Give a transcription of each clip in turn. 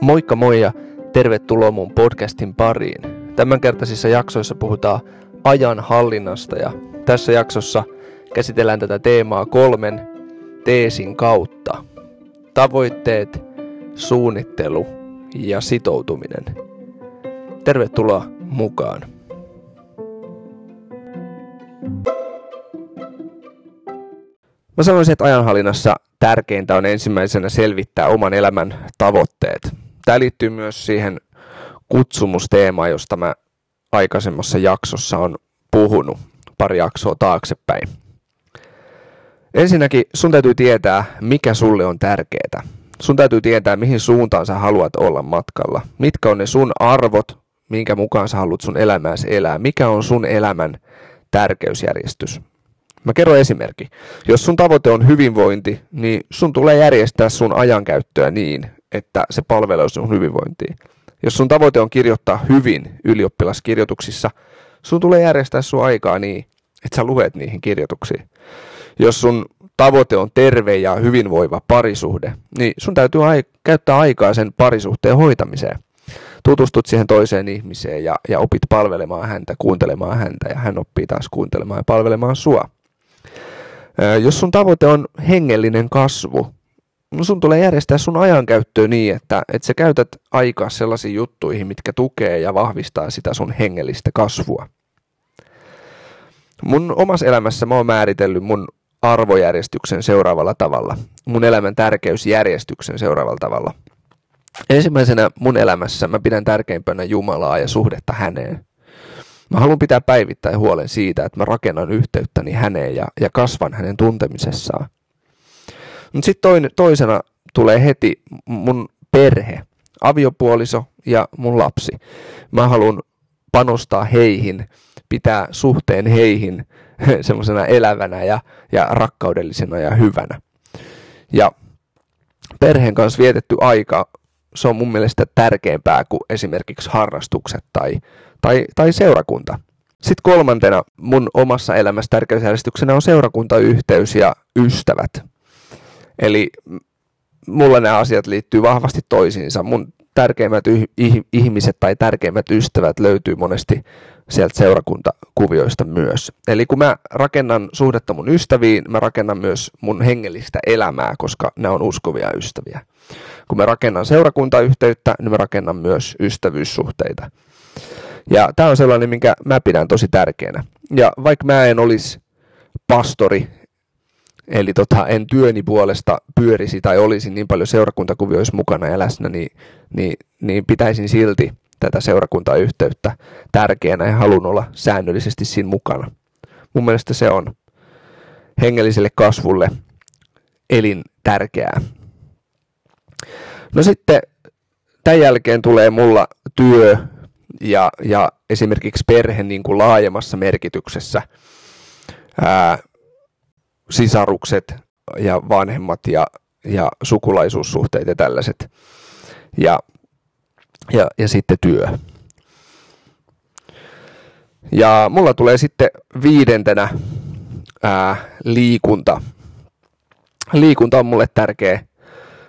Moikka moi ja tervetuloa mun podcastin pariin. Tämänkertaisissa jaksoissa puhutaan ajan hallinnasta ja tässä jaksossa käsitellään tätä teemaa kolmen teesin kautta. Tavoitteet, suunnittelu ja sitoutuminen. Tervetuloa mukaan. Mä sanoisin, että ajanhallinnassa tärkeintä on ensimmäisenä selvittää oman elämän tavoitteet. Tämä liittyy myös siihen kutsumusteemaan, josta mä aikaisemmassa jaksossa on puhunut pari jaksoa taaksepäin. Ensinnäkin sun täytyy tietää, mikä sulle on tärkeää. Sun täytyy tietää, mihin suuntaan sä haluat olla matkalla. Mitkä on ne sun arvot, minkä mukaan sä haluat sun elämääsi elää. Mikä on sun elämän tärkeysjärjestys. Mä kerron esimerkki. Jos sun tavoite on hyvinvointi, niin sun tulee järjestää sun ajankäyttöä niin, että se palvelee sun hyvinvointia. Jos sun tavoite on kirjoittaa hyvin ylioppilaskirjoituksissa, sun tulee järjestää sun aikaa niin, että sä luet niihin kirjoituksiin. Jos sun tavoite on terve ja hyvinvoiva parisuhde, niin sun täytyy ai- käyttää aikaa sen parisuhteen hoitamiseen. Tutustut siihen toiseen ihmiseen ja, ja opit palvelemaan häntä, kuuntelemaan häntä ja hän oppii taas kuuntelemaan ja palvelemaan sua. Jos sun tavoite on hengellinen kasvu, no sun tulee järjestää sun ajankäyttöä niin, että, että sä käytät aikaa sellaisiin juttuihin, mitkä tukee ja vahvistaa sitä sun hengellistä kasvua. Mun omassa elämässä mä oon määritellyt mun arvojärjestyksen seuraavalla tavalla, mun elämän tärkeysjärjestyksen seuraavalla tavalla. Ensimmäisenä mun elämässä mä pidän tärkeimpänä Jumalaa ja suhdetta häneen. Mä haluan pitää päivittäin huolen siitä, että mä rakennan yhteyttäni häneen ja, ja kasvan hänen tuntemisessaan. Mutta sitten toisena tulee heti mun perhe, aviopuoliso ja mun lapsi. Mä haluan panostaa heihin, pitää suhteen heihin semmoisena elävänä ja, ja rakkaudellisena ja hyvänä. Ja perheen kanssa vietetty aika, se on mun mielestä tärkeämpää kuin esimerkiksi harrastukset tai, tai, tai seurakunta. Sitten kolmantena mun omassa elämässä tärkeysjärjestyksenä on seurakuntayhteys ja ystävät. Eli mulla nämä asiat liittyy vahvasti toisiinsa. Mun tärkeimmät yh- ihmiset tai tärkeimmät ystävät löytyy monesti sieltä seurakuntakuvioista myös. Eli kun mä rakennan suhdetta mun ystäviin, mä rakennan myös mun hengellistä elämää, koska ne on uskovia ystäviä. Kun mä rakennan seurakuntayhteyttä, niin mä rakennan myös ystävyyssuhteita. Ja tämä on sellainen, minkä mä pidän tosi tärkeänä. Ja vaikka mä en olisi pastori, eli tota, en työni puolesta pyörisi tai olisi niin paljon seurakuntakuvioissa mukana ja läsnä, niin, niin, niin pitäisin silti tätä seurakuntayhteyttä tärkeänä ja haluan olla säännöllisesti siinä mukana. Mun mielestä se on hengelliselle kasvulle elin tärkeää. No sitten tämän jälkeen tulee mulla työ ja, ja esimerkiksi perhe niin kuin laajemmassa merkityksessä. Ää, sisarukset ja vanhemmat ja, ja sukulaisuussuhteet ja tällaiset. Ja, ja, ja sitten työ. Ja mulla tulee sitten viidentenä ää, liikunta. Liikunta on mulle tärkeä,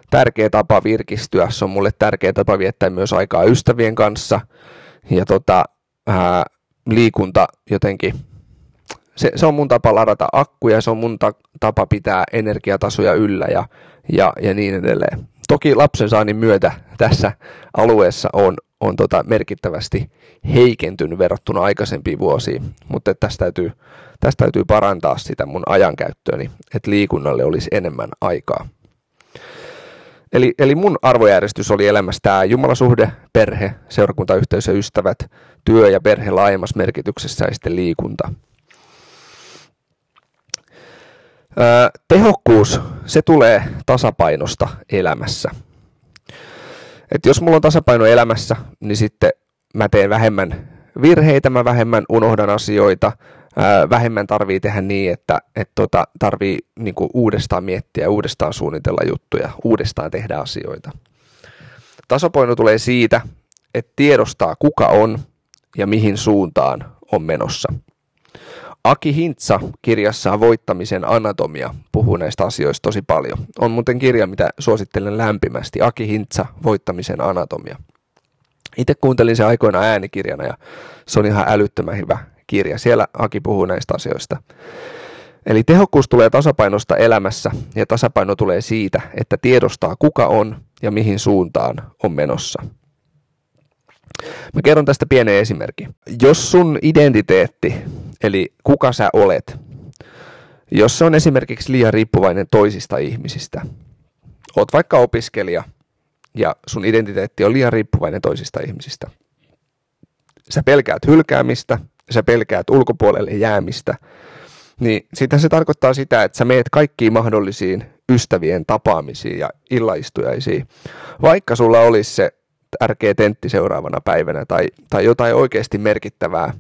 tärkeä tapa virkistyä. Se on mulle tärkeä tapa viettää myös aikaa ystävien kanssa. Ja tota, ää, liikunta jotenkin se, se on mun tapa ladata akkuja, se on mun ta, tapa pitää energiatasoja yllä ja, ja, ja niin edelleen. Toki lapsen saannin myötä tässä alueessa on, on tota merkittävästi heikentynyt verrattuna aikaisempiin vuosiin, mutta tästä täytyy, tästä täytyy parantaa sitä mun ajankäyttöäni, että liikunnalle olisi enemmän aikaa. Eli, eli mun arvojärjestys oli elämässä tämä jumalasuhde, perhe, seurakuntayhteys ja ystävät, työ ja perhe laajemmassa merkityksessä ja sitten liikunta. Tehokkuus, se tulee tasapainosta elämässä. Et jos mulla on tasapaino elämässä, niin sitten mä teen vähemmän virheitä, mä vähemmän unohdan asioita, vähemmän tarvii tehdä niin, että et tota, tarvii niinku uudestaan miettiä, uudestaan suunnitella juttuja, uudestaan tehdä asioita. Tasapaino tulee siitä, että tiedostaa kuka on ja mihin suuntaan on menossa. Aki Hintsa kirjassaan Voittamisen anatomia puhuu näistä asioista tosi paljon. On muuten kirja, mitä suosittelen lämpimästi. Aki Hintsa, Voittamisen anatomia. Itse kuuntelin se aikoina äänikirjana ja se on ihan älyttömän hyvä kirja. Siellä Aki puhuu näistä asioista. Eli tehokkuus tulee tasapainosta elämässä ja tasapaino tulee siitä, että tiedostaa kuka on ja mihin suuntaan on menossa. Mä kerron tästä pienen esimerkin. Jos sun identiteetti, eli kuka sä olet, jos se on esimerkiksi liian riippuvainen toisista ihmisistä, oot vaikka opiskelija ja sun identiteetti on liian riippuvainen toisista ihmisistä. Sä pelkäät hylkäämistä, sä pelkäät ulkopuolelle jäämistä, niin sitä se tarkoittaa sitä, että sä meet kaikkiin mahdollisiin ystävien tapaamisiin ja illaistujaisiin, vaikka sulla olisi se tärkeä tentti seuraavana päivänä tai, tai jotain oikeasti merkittävää,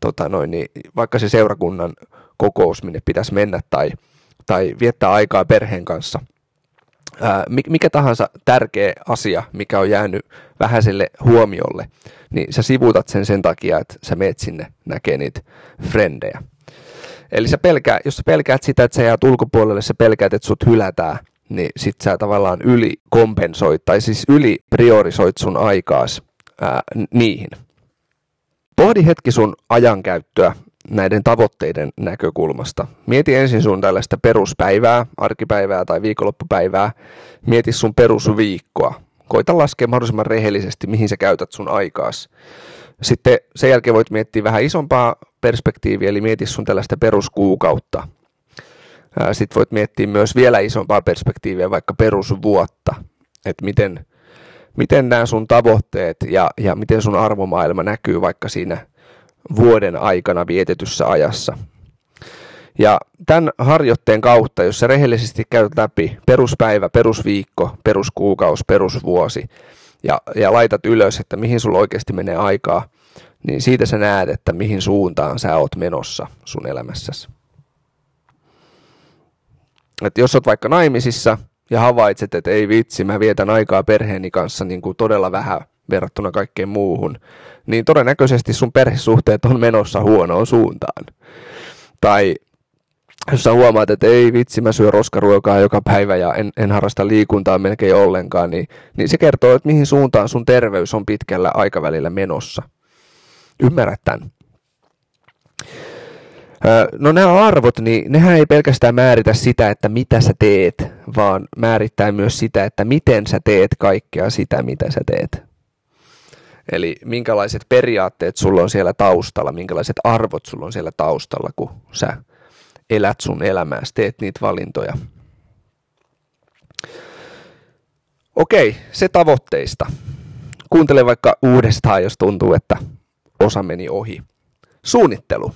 tota noin, niin vaikka se seurakunnan kokous, minne pitäisi mennä tai, tai viettää aikaa perheen kanssa. Ää, mikä tahansa tärkeä asia, mikä on jäänyt vähäiselle huomiolle, niin sä sivuutat sen sen takia, että sä meet sinne näkee niitä frendejä. Eli sä pelkää, jos sä pelkäät sitä, että sä jäät ulkopuolelle, sä pelkäät, että sut hylätään, niin sit sä tavallaan yli kompensoit tai siis yli priorisoit sun aikaas ää, niihin. Pohdi hetki sun ajankäyttöä näiden tavoitteiden näkökulmasta. Mieti ensin sun tällaista peruspäivää, arkipäivää tai viikonloppupäivää. Mieti sun perusviikkoa. Koita laskea mahdollisimman rehellisesti, mihin sä käytät sun aikaas. Sitten sen jälkeen voit miettiä vähän isompaa perspektiiviä, eli mieti sun tällaista peruskuukautta. Sitten voit miettiä myös vielä isompaa perspektiiviä, vaikka perusvuotta, että miten, miten nämä sun tavoitteet ja, ja miten sun arvomaailma näkyy vaikka siinä vuoden aikana vietetyssä ajassa. Ja tämän harjoitteen kautta, jos sä rehellisesti käyt läpi peruspäivä, perusviikko, peruskuukausi, perusvuosi ja, ja laitat ylös, että mihin sulla oikeasti menee aikaa, niin siitä sä näet, että mihin suuntaan sä oot menossa sun elämässäsi. Et jos oot vaikka naimisissa ja havaitset, että ei vitsi, mä vietän aikaa perheeni kanssa niin kuin todella vähän verrattuna kaikkeen muuhun, niin todennäköisesti sun perhesuhteet on menossa huonoon suuntaan. Tai jos sä huomaat, että ei vitsi, mä syön roskaruokaa joka päivä ja en, en harrasta liikuntaa melkein ollenkaan, niin, niin se kertoo, että mihin suuntaan sun terveys on pitkällä aikavälillä menossa. Ymmärrät tämän. No nämä arvot, niin nehän ei pelkästään määritä sitä, että mitä sä teet, vaan määrittää myös sitä, että miten sä teet kaikkea sitä, mitä sä teet. Eli minkälaiset periaatteet sulla on siellä taustalla, minkälaiset arvot sulla on siellä taustalla, kun sä elät sun elämääsi, teet niitä valintoja. Okei, se tavoitteista. Kuuntele vaikka uudestaan, jos tuntuu, että osa meni ohi. Suunnittelu.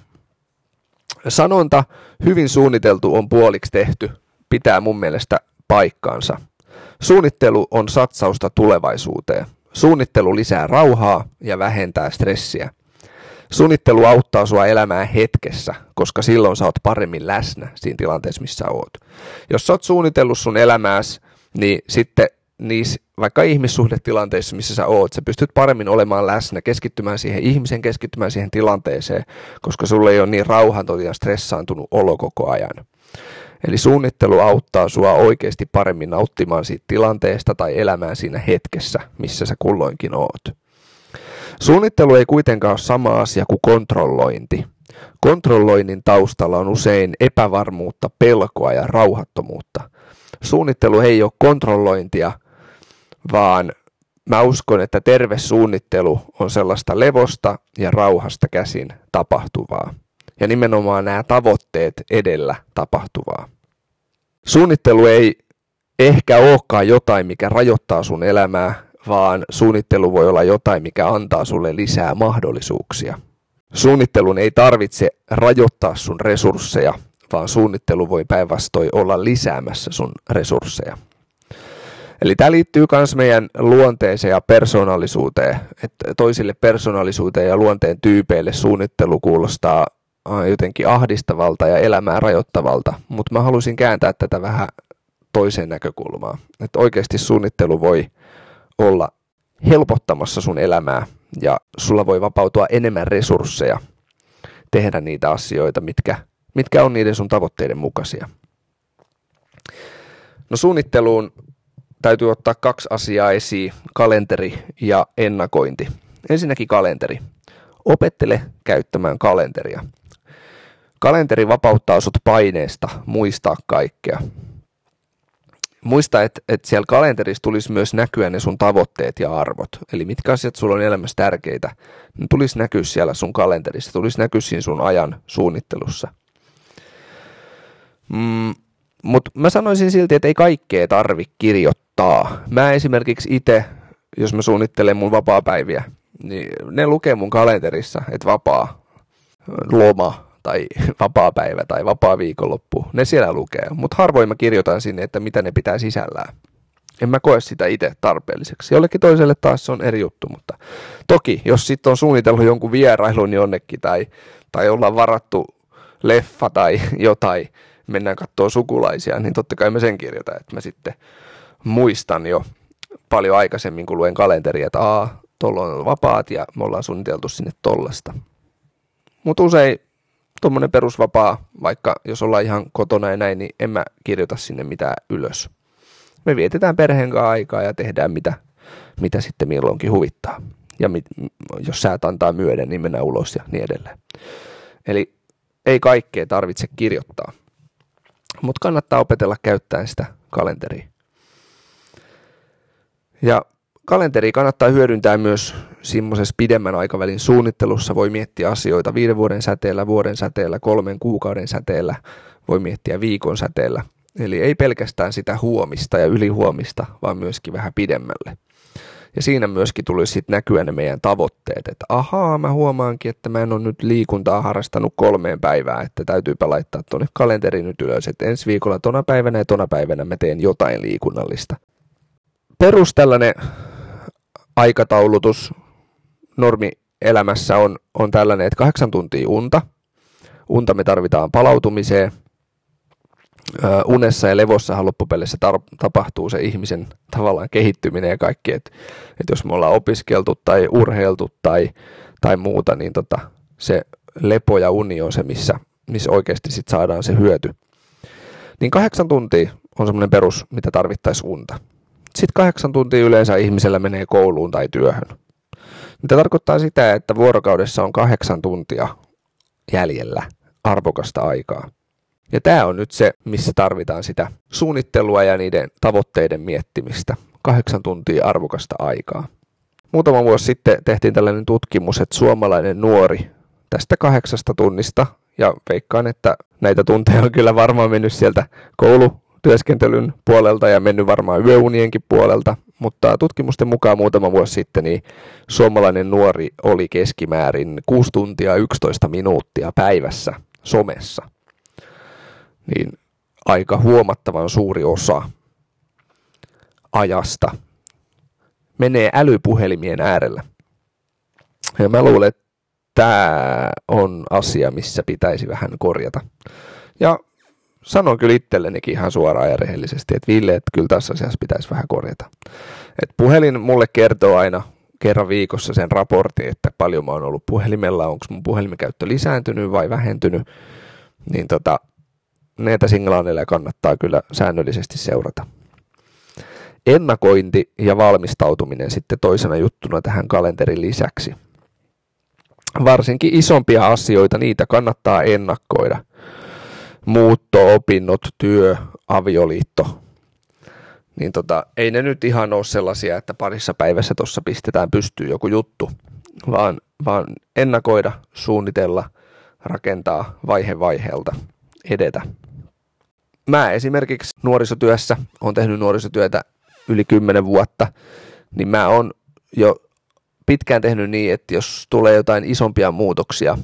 Sanonta hyvin suunniteltu on puoliksi tehty pitää mun mielestä paikkaansa. Suunnittelu on satsausta tulevaisuuteen. Suunnittelu lisää rauhaa ja vähentää stressiä. Suunnittelu auttaa sua elämään hetkessä, koska silloin sä oot paremmin läsnä siinä tilanteessa, missä oot. Jos sä oot suunnitellut sun elämääsi, niin sitten niissä vaikka ihmissuhdetilanteissa, missä sä oot, sä pystyt paremmin olemaan läsnä, keskittymään siihen ihmisen, keskittymään siihen tilanteeseen, koska sulle ei ole niin rauhanton ja stressaantunut olo koko ajan. Eli suunnittelu auttaa sua oikeasti paremmin nauttimaan siitä tilanteesta tai elämään siinä hetkessä, missä sä kulloinkin oot. Suunnittelu ei kuitenkaan ole sama asia kuin kontrollointi. Kontrolloinnin taustalla on usein epävarmuutta, pelkoa ja rauhattomuutta. Suunnittelu ei ole kontrollointia, vaan mä uskon, että terve suunnittelu on sellaista levosta ja rauhasta käsin tapahtuvaa. Ja nimenomaan nämä tavoitteet edellä tapahtuvaa. Suunnittelu ei ehkä olekaan jotain, mikä rajoittaa sun elämää, vaan suunnittelu voi olla jotain, mikä antaa sulle lisää mahdollisuuksia. Suunnittelun ei tarvitse rajoittaa sun resursseja, vaan suunnittelu voi päinvastoin olla lisäämässä sun resursseja. Eli tämä liittyy myös meidän luonteeseen ja persoonallisuuteen. Että toisille persoonallisuuteen ja luonteen tyypeille suunnittelu kuulostaa jotenkin ahdistavalta ja elämää rajoittavalta, mutta mä haluaisin kääntää tätä vähän toiseen näkökulmaan. Että oikeasti suunnittelu voi olla helpottamassa sun elämää ja sulla voi vapautua enemmän resursseja tehdä niitä asioita, mitkä, mitkä on niiden sun tavoitteiden mukaisia. No suunnitteluun täytyy ottaa kaksi asiaa esiin, kalenteri ja ennakointi. Ensinnäkin kalenteri. Opettele käyttämään kalenteria. Kalenteri vapauttaa sut paineesta muistaa kaikkea. Muista, että, että siellä kalenterissa tulisi myös näkyä ne sun tavoitteet ja arvot. Eli mitkä asiat sulla on elämässä tärkeitä, ne tulisi näkyä siellä sun kalenterissa, tulisi näkyä siinä sun ajan suunnittelussa. Mm, Mutta mä sanoisin silti, että ei kaikkea tarvi kirjoittaa. Mä esimerkiksi itse, jos mä suunnittelen mun vapaa-päiviä, niin ne lukee mun kalenterissa, että vapaa, loma, tai vapaa päivä tai vapaa viikonloppu, ne siellä lukee. Mutta harvoin mä kirjoitan sinne, että mitä ne pitää sisällään. En mä koe sitä itse tarpeelliseksi. Jollekin toiselle taas se on eri juttu, mutta toki, jos sitten on suunnitellut jonkun vierailun jonnekin tai, tai ollaan varattu leffa tai jotain, mennään katsoa sukulaisia, niin totta kai mä sen kirjoitan, että mä sitten muistan jo paljon aikaisemmin, kun luen kalenteria, että aa, tuolla on vapaat ja me ollaan suunniteltu sinne tollasta. Mutta usein tuommoinen perusvapaa, vaikka jos ollaan ihan kotona ja näin, niin en mä kirjoita sinne mitään ylös. Me vietetään perheen kanssa aikaa ja tehdään mitä, mitä sitten milloinkin huvittaa. Ja mit, jos säät antaa myöden, niin mennään ulos ja niin edelleen. Eli ei kaikkea tarvitse kirjoittaa. Mutta kannattaa opetella käyttää sitä kalenteria. Ja kalenteri kannattaa hyödyntää myös semmoisessa pidemmän aikavälin suunnittelussa. Voi miettiä asioita viiden vuoden säteellä, vuoden säteellä, kolmen kuukauden säteellä, voi miettiä viikon säteellä. Eli ei pelkästään sitä huomista ja ylihuomista, vaan myöskin vähän pidemmälle. Ja siinä myöskin tuli sitten näkyä ne meidän tavoitteet, että ahaa, mä huomaankin, että mä en ole nyt liikuntaa harrastanut kolmeen päivään, että täytyypä laittaa tuonne kalenteri nyt ylös, että ensi viikolla tona päivänä ja tona päivänä mä teen jotain liikunnallista. Perus tällainen aikataulutus normi elämässä on, on tällainen, että kahdeksan tuntia unta. Unta me tarvitaan palautumiseen. Unessa ja levossahan loppupeleissä tar- tapahtuu se ihmisen tavallaan kehittyminen ja kaikki, että et jos me ollaan opiskeltu tai urheiltu tai, tai muuta, niin tota, se lepo ja uni on se, missä, missä oikeasti sit saadaan se hyöty. Niin kahdeksan tuntia on semmoinen perus, mitä tarvittaisiin unta. Sitten kahdeksan tuntia yleensä ihmisellä menee kouluun tai työhön. Mitä tarkoittaa sitä, että vuorokaudessa on kahdeksan tuntia jäljellä arvokasta aikaa. Ja tämä on nyt se, missä tarvitaan sitä suunnittelua ja niiden tavoitteiden miettimistä. Kahdeksan tuntia arvokasta aikaa. Muutama vuosi sitten tehtiin tällainen tutkimus, että suomalainen nuori tästä kahdeksasta tunnista, ja veikkaan, että näitä tunteja on kyllä varmaan mennyt sieltä koulu, työskentelyn puolelta ja mennyt varmaan yöunienkin puolelta, mutta tutkimusten mukaan muutama vuosi sitten niin suomalainen nuori oli keskimäärin 6 tuntia 11 minuuttia päivässä somessa. Niin aika huomattavan suuri osa ajasta menee älypuhelimien äärellä. Ja mä luulen, että tämä on asia, missä pitäisi vähän korjata. Ja sanon kyllä itsellenikin ihan suoraan ja rehellisesti, että Ville, että kyllä tässä asiassa pitäisi vähän korjata. Et puhelin mulle kertoo aina kerran viikossa sen raportin, että paljon mä oon ollut puhelimella, onko mun puhelimen käyttö lisääntynyt vai vähentynyt, niin tota, näitä signaaleja kannattaa kyllä säännöllisesti seurata. Ennakointi ja valmistautuminen sitten toisena juttuna tähän kalenterin lisäksi. Varsinkin isompia asioita, niitä kannattaa ennakkoida – muutto, opinnot, työ, avioliitto, niin tota, ei ne nyt ihan ole sellaisia, että parissa päivässä tuossa pistetään pystyyn joku juttu, vaan, vaan ennakoida, suunnitella, rakentaa vaihe vaiheelta, edetä. Mä esimerkiksi nuorisotyössä, on tehnyt nuorisotyötä yli 10 vuotta, niin mä oon jo pitkään tehnyt niin, että jos tulee jotain isompia muutoksia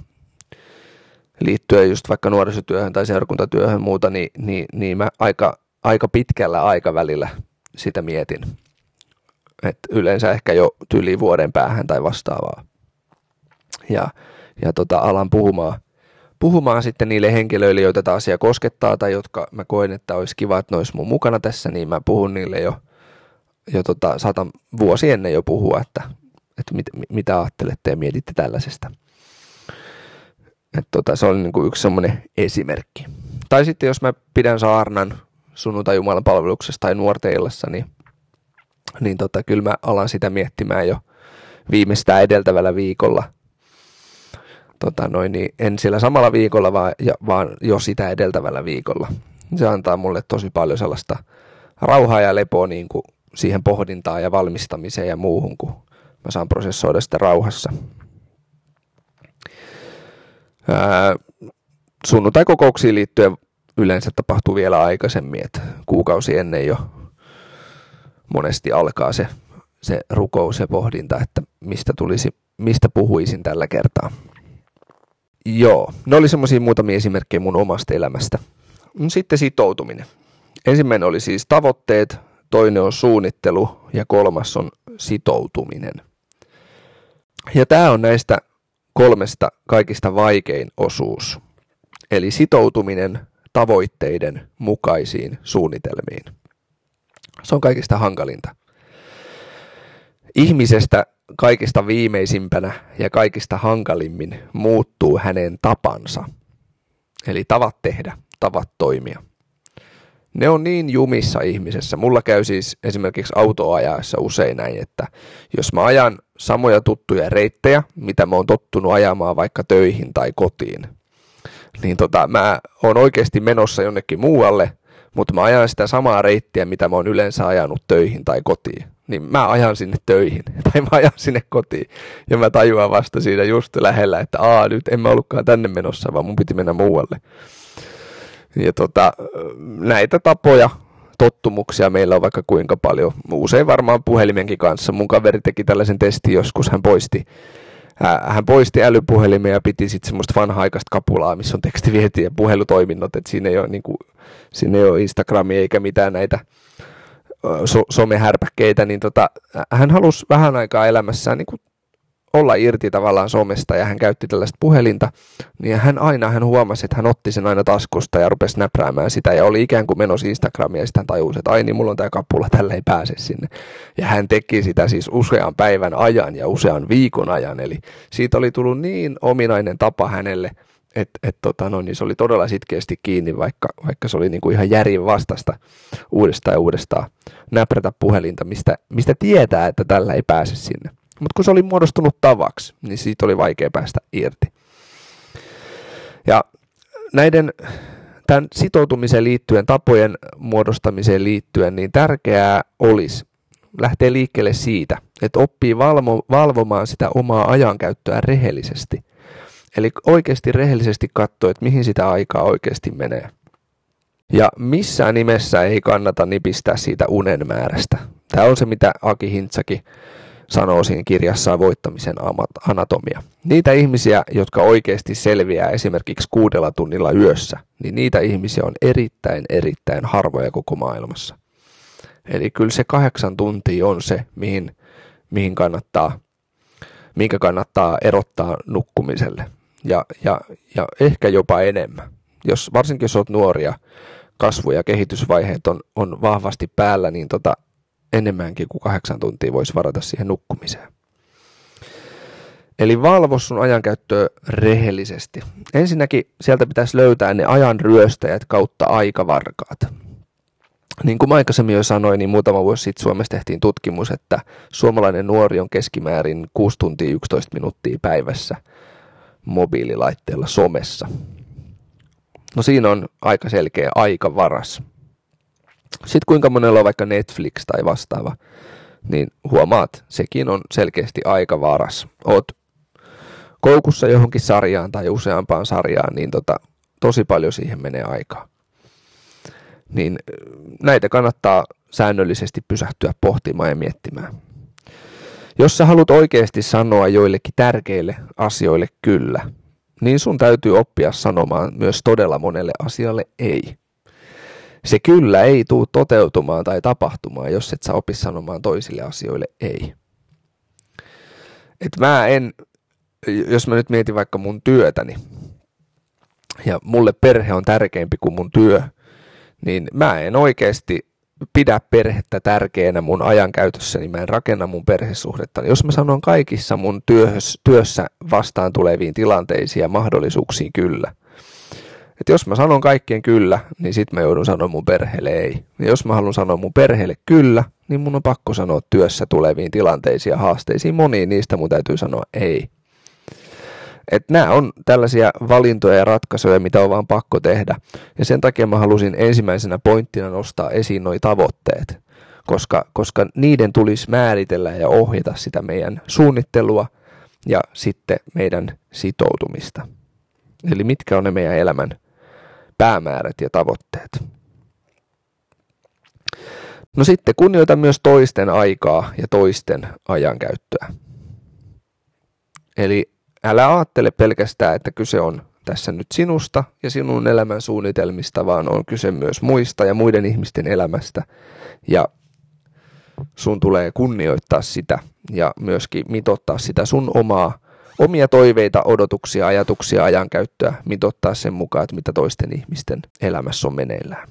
liittyen just vaikka nuorisotyöhön tai seurakuntatyöhön muuta, niin, niin, niin mä aika, aika pitkällä aikavälillä sitä mietin. Et yleensä ehkä jo tyli vuoden päähän tai vastaavaa. Ja, ja tota, alan puhumaan, puhumaan sitten niille henkilöille, joita tämä asia koskettaa tai jotka mä koen, että olisi kiva, että ne olisi mun mukana tässä, niin mä puhun niille jo, jo tota, saatan vuosi ennen jo puhua, että, että mit, mitä ajattelette ja mietitte tällaisesta. Et tota, se oli niin kuin yksi semmoinen esimerkki. Tai sitten jos mä pidän saarnan sunnuntai Jumalan palveluksessa tai nuorten illassa, niin, niin tota, kyllä mä alan sitä miettimään jo viimeistään edeltävällä viikolla. Tota, noin, niin en sillä samalla viikolla, vaan, ja, vaan jo sitä edeltävällä viikolla. Se antaa mulle tosi paljon sellaista rauhaa ja lepoa niin kuin siihen pohdintaan ja valmistamiseen ja muuhun, kun mä saan prosessoida sitä rauhassa. Ää, sunnuntai-kokouksiin liittyen yleensä tapahtuu vielä aikaisemmin, että kuukausi ennen jo monesti alkaa se, se rukous ja pohdinta, että mistä, tulisi, mistä puhuisin tällä kertaa. Joo, ne oli semmoisia muutamia esimerkkejä mun omasta elämästä. Sitten sitoutuminen. Ensimmäinen oli siis tavoitteet, toinen on suunnittelu ja kolmas on sitoutuminen. Ja tämä on näistä kolmesta kaikista vaikein osuus. Eli sitoutuminen tavoitteiden mukaisiin suunnitelmiin. Se on kaikista hankalinta. Ihmisestä kaikista viimeisimpänä ja kaikista hankalimmin muuttuu hänen tapansa. Eli tavat tehdä, tavat toimia. Ne on niin jumissa ihmisessä. Mulla käy siis esimerkiksi autoajaessa usein näin, että jos mä ajan samoja tuttuja reittejä, mitä mä oon tottunut ajamaan vaikka töihin tai kotiin, niin tota, mä oon oikeasti menossa jonnekin muualle, mutta mä ajan sitä samaa reittiä, mitä mä oon yleensä ajanut töihin tai kotiin. Niin mä ajan sinne töihin, tai mä ajan sinne kotiin. Ja mä tajuan vasta siinä just lähellä, että aa, nyt en mä ollutkaan tänne menossa, vaan mun piti mennä muualle. Ja tota, näitä tapoja, tottumuksia meillä on vaikka kuinka paljon. Usein varmaan puhelimenkin kanssa. Mun kaveri teki tällaisen testin joskus, hän poisti hän poisti älypuhelimen ja piti sitten semmoista vanha-aikaista kapulaa, missä on tekstivieti ja puhelutoiminnot, että siinä ei ole, niin kuin, siinä ei ole Instagramia eikä mitään näitä so- somehärpäkkeitä, niin tota, hän halusi vähän aikaa elämässään niin kuin olla irti tavallaan somesta ja hän käytti tällaista puhelinta, niin hän aina hän huomasi, että hän otti sen aina taskusta ja rupesi näpräämään sitä ja oli ikään kuin menossa Instagramia ja sitten hän tajusi, että ai niin, mulla on tämä kappula, tällä ei pääse sinne. Ja hän teki sitä siis usean päivän ajan ja usean viikon ajan, eli siitä oli tullut niin ominainen tapa hänelle, että et, tota, no, niin se oli todella sitkeästi kiinni, vaikka, vaikka se oli niin kuin ihan järin vastasta uudestaan ja uudestaan näprätä puhelinta, mistä, mistä tietää, että tällä ei pääse sinne. Mutta kun se oli muodostunut tavaksi, niin siitä oli vaikea päästä irti. Ja näiden tämän sitoutumiseen liittyen, tapojen muodostamiseen liittyen, niin tärkeää olisi lähteä liikkeelle siitä, että oppii valvo, valvomaan sitä omaa ajankäyttöä rehellisesti. Eli oikeasti rehellisesti katsoa, että mihin sitä aikaa oikeasti menee. Ja missään nimessä ei kannata nipistää siitä unen määrästä. Tämä on se, mitä Aki Hintsakin sanoo siinä kirjassaan voittamisen anatomia. Niitä ihmisiä, jotka oikeasti selviää esimerkiksi kuudella tunnilla yössä, niin niitä ihmisiä on erittäin, erittäin harvoja koko maailmassa. Eli kyllä se kahdeksan tuntia on se, mihin, mihin kannattaa, minkä kannattaa erottaa nukkumiselle. Ja, ja, ja ehkä jopa enemmän. Jos, varsinkin jos olet nuoria, kasvu- ja kehitysvaiheet on, on vahvasti päällä, niin tota, enemmänkin kuin kahdeksan tuntia voisi varata siihen nukkumiseen. Eli valvo sun ajankäyttöä rehellisesti. Ensinnäkin sieltä pitäisi löytää ne ajan ryöstäjät kautta aikavarkaat. Niin kuin aikaisemmin jo sanoin, niin muutama vuosi sitten Suomessa tehtiin tutkimus, että suomalainen nuori on keskimäärin 6 tuntia 11 minuuttia päivässä mobiililaitteella somessa. No siinä on aika selkeä aikavaras. Sitten kuinka monella on vaikka Netflix tai vastaava, niin huomaat, sekin on selkeästi aika varas. Oot koukussa johonkin sarjaan tai useampaan sarjaan, niin tota, tosi paljon siihen menee aikaa. Niin näitä kannattaa säännöllisesti pysähtyä pohtimaan ja miettimään. Jos sä haluat oikeasti sanoa joillekin tärkeille asioille kyllä, niin sun täytyy oppia sanomaan myös todella monelle asialle ei se kyllä ei tule toteutumaan tai tapahtumaan, jos et sä opi sanomaan toisille asioille ei. Et mä en, jos mä nyt mietin vaikka mun työtäni, ja mulle perhe on tärkeämpi kuin mun työ, niin mä en oikeasti pidä perhettä tärkeänä mun ajankäytössä, niin mä en rakenna mun perhesuhdetta. Jos mä sanon kaikissa mun työssä vastaan tuleviin tilanteisiin ja mahdollisuuksiin kyllä, että jos mä sanon kaikkien kyllä, niin sit mä joudun sanoa mun perheelle ei. Ja jos mä haluan sanoa mun perheelle kyllä, niin mun on pakko sanoa työssä tuleviin tilanteisiin ja haasteisiin. Moniin niistä mun täytyy sanoa ei. Että nämä on tällaisia valintoja ja ratkaisuja, mitä on vaan pakko tehdä. Ja sen takia mä halusin ensimmäisenä pointtina nostaa esiin nuo tavoitteet, koska, koska niiden tulisi määritellä ja ohjata sitä meidän suunnittelua ja sitten meidän sitoutumista. Eli mitkä on ne meidän elämän päämäärät ja tavoitteet. No sitten kunnioita myös toisten aikaa ja toisten ajankäyttöä. Eli älä ajattele pelkästään, että kyse on tässä nyt sinusta ja sinun elämän suunnitelmista, vaan on kyse myös muista ja muiden ihmisten elämästä. Ja sun tulee kunnioittaa sitä ja myöskin mitottaa sitä sun omaa, omia toiveita, odotuksia, ajatuksia, ajankäyttöä, mitottaa sen mukaan, että mitä toisten ihmisten elämässä on meneillään.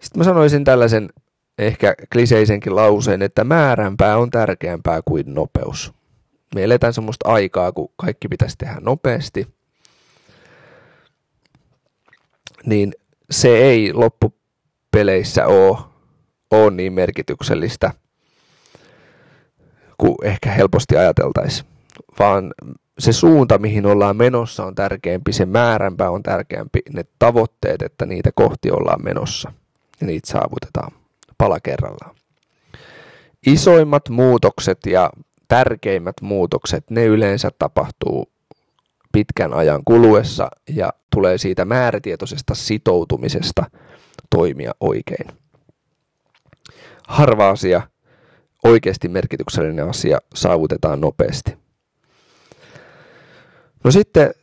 Sitten mä sanoisin tällaisen ehkä kliseisenkin lauseen, että määränpää on tärkeämpää kuin nopeus me eletään semmoista aikaa, kun kaikki pitäisi tehdä nopeasti, niin se ei loppupeleissä ole, ole niin merkityksellistä kuin ehkä helposti ajateltaisiin, vaan se suunta, mihin ollaan menossa, on tärkeämpi, se määränpä on tärkeämpi, ne tavoitteet, että niitä kohti ollaan menossa. Ja niitä saavutetaan pala kerrallaan. Isoimmat muutokset ja tärkeimmät muutokset, ne yleensä tapahtuu pitkän ajan kuluessa ja tulee siitä määrätietoisesta sitoutumisesta toimia oikein. Harva asia, oikeasti merkityksellinen asia saavutetaan nopeasti. No sitten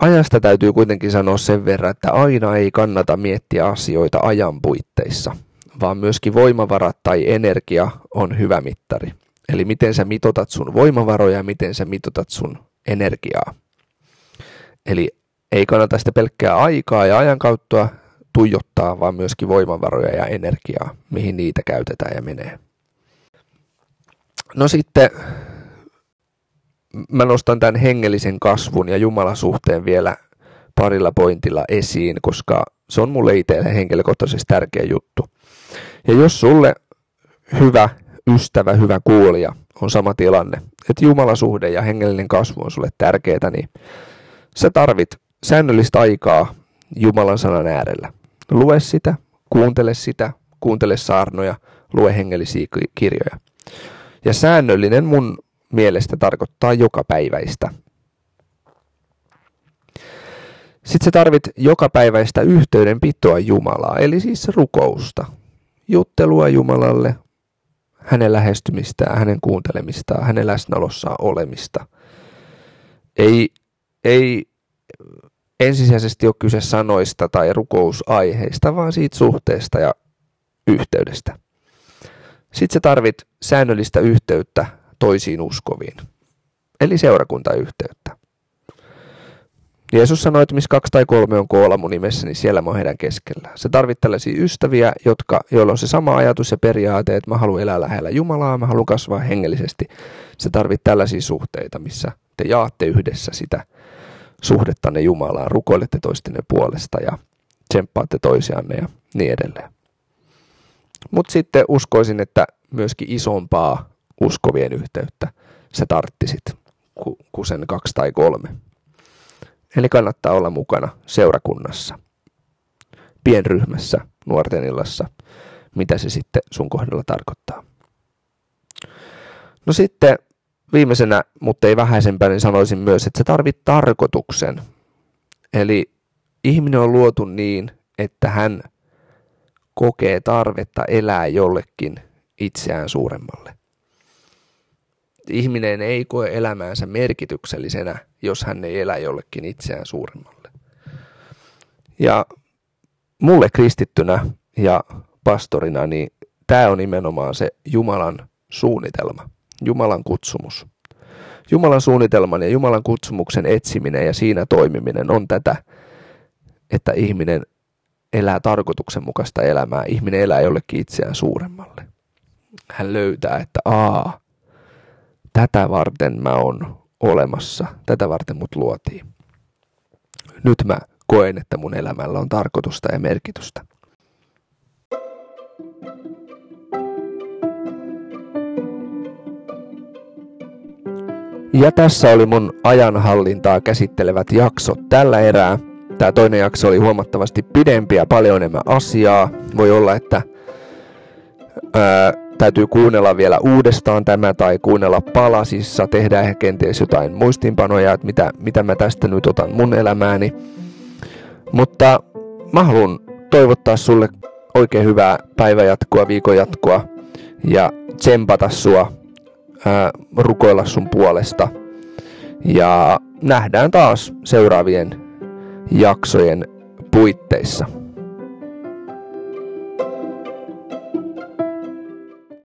ajasta täytyy kuitenkin sanoa sen verran, että aina ei kannata miettiä asioita ajan puitteissa, vaan myöskin voimavarat tai energia on hyvä mittari – Eli miten sä mitotat sun voimavaroja ja miten sä mitotat sun energiaa. Eli ei kannata sitä pelkkää aikaa ja ajankauttoa tuijottaa, vaan myöskin voimavaroja ja energiaa, mihin niitä käytetään ja menee. No sitten mä nostan tämän hengellisen kasvun ja Jumalasuhteen vielä parilla pointilla esiin, koska se on mulle itselle henkilökohtaisesti tärkeä juttu. Ja jos sulle hyvä ystävä, hyvä kuulija, on sama tilanne, että Jumalasuhde ja hengellinen kasvu on sulle tärkeää, niin sä tarvit säännöllistä aikaa Jumalan sanan äärellä. Lue sitä, kuuntele sitä, kuuntele saarnoja, lue hengellisiä kirjoja. Ja säännöllinen mun mielestä tarkoittaa joka päiväistä. Sitten sä tarvit joka päiväistä yhteydenpitoa Jumalaa, eli siis rukousta. Juttelua Jumalalle, hänen lähestymistään, hänen kuuntelemistaan, hänen läsnäolossaan olemista. Ei, ei ensisijaisesti ole kyse sanoista tai rukousaiheista, vaan siitä suhteesta ja yhteydestä. Sitten sä tarvit säännöllistä yhteyttä toisiin uskoviin, eli seurakuntayhteyttä. Jeesus sanoi, että missä kaksi tai kolme on koolla mun nimessä, niin siellä mä oon heidän keskellä. Se tarvit tällaisia ystäviä, jotka, joilla on se sama ajatus ja periaate, että mä haluan elää lähellä Jumalaa, mä haluan kasvaa hengellisesti. Se tarvit tällaisia suhteita, missä te jaatte yhdessä sitä suhdettanne Jumalaan, rukoilette toistenne puolesta ja tsemppaatte toisianne ja niin edelleen. Mutta sitten uskoisin, että myöskin isompaa uskovien yhteyttä sä tarttisit kuin sen kaksi tai kolme. Eli kannattaa olla mukana seurakunnassa, pienryhmässä, nuorten illassa, mitä se sitten sun kohdalla tarkoittaa. No sitten viimeisenä, mutta ei vähäisempänä, niin sanoisin myös, että se tarvit tarkoituksen. Eli ihminen on luotu niin, että hän kokee tarvetta elää jollekin itseään suuremmalle ihminen ei koe elämäänsä merkityksellisenä, jos hän ei elä jollekin itseään suuremmalle. Ja mulle kristittynä ja pastorina, niin tämä on nimenomaan se Jumalan suunnitelma, Jumalan kutsumus. Jumalan suunnitelman ja Jumalan kutsumuksen etsiminen ja siinä toimiminen on tätä, että ihminen elää tarkoituksenmukaista elämää, ihminen elää jollekin itseään suuremmalle. Hän löytää, että aa, tätä varten mä oon olemassa, tätä varten mut luotiin. Nyt mä koen, että mun elämällä on tarkoitusta ja merkitystä. Ja tässä oli mun ajanhallintaa käsittelevät jaksot tällä erää. Tämä toinen jakso oli huomattavasti pidempi ja paljon enemmän asiaa. Voi olla, että ää, täytyy kuunnella vielä uudestaan tämä tai kuunnella palasissa, tehdä kenties jotain muistinpanoja, että mitä, mitä mä tästä nyt otan mun elämääni. Mutta mä haluan toivottaa sulle oikein hyvää päivänjatkoa, viikonjatkoa ja tsempata sua, ää, rukoilla sun puolesta. Ja nähdään taas seuraavien jaksojen puitteissa.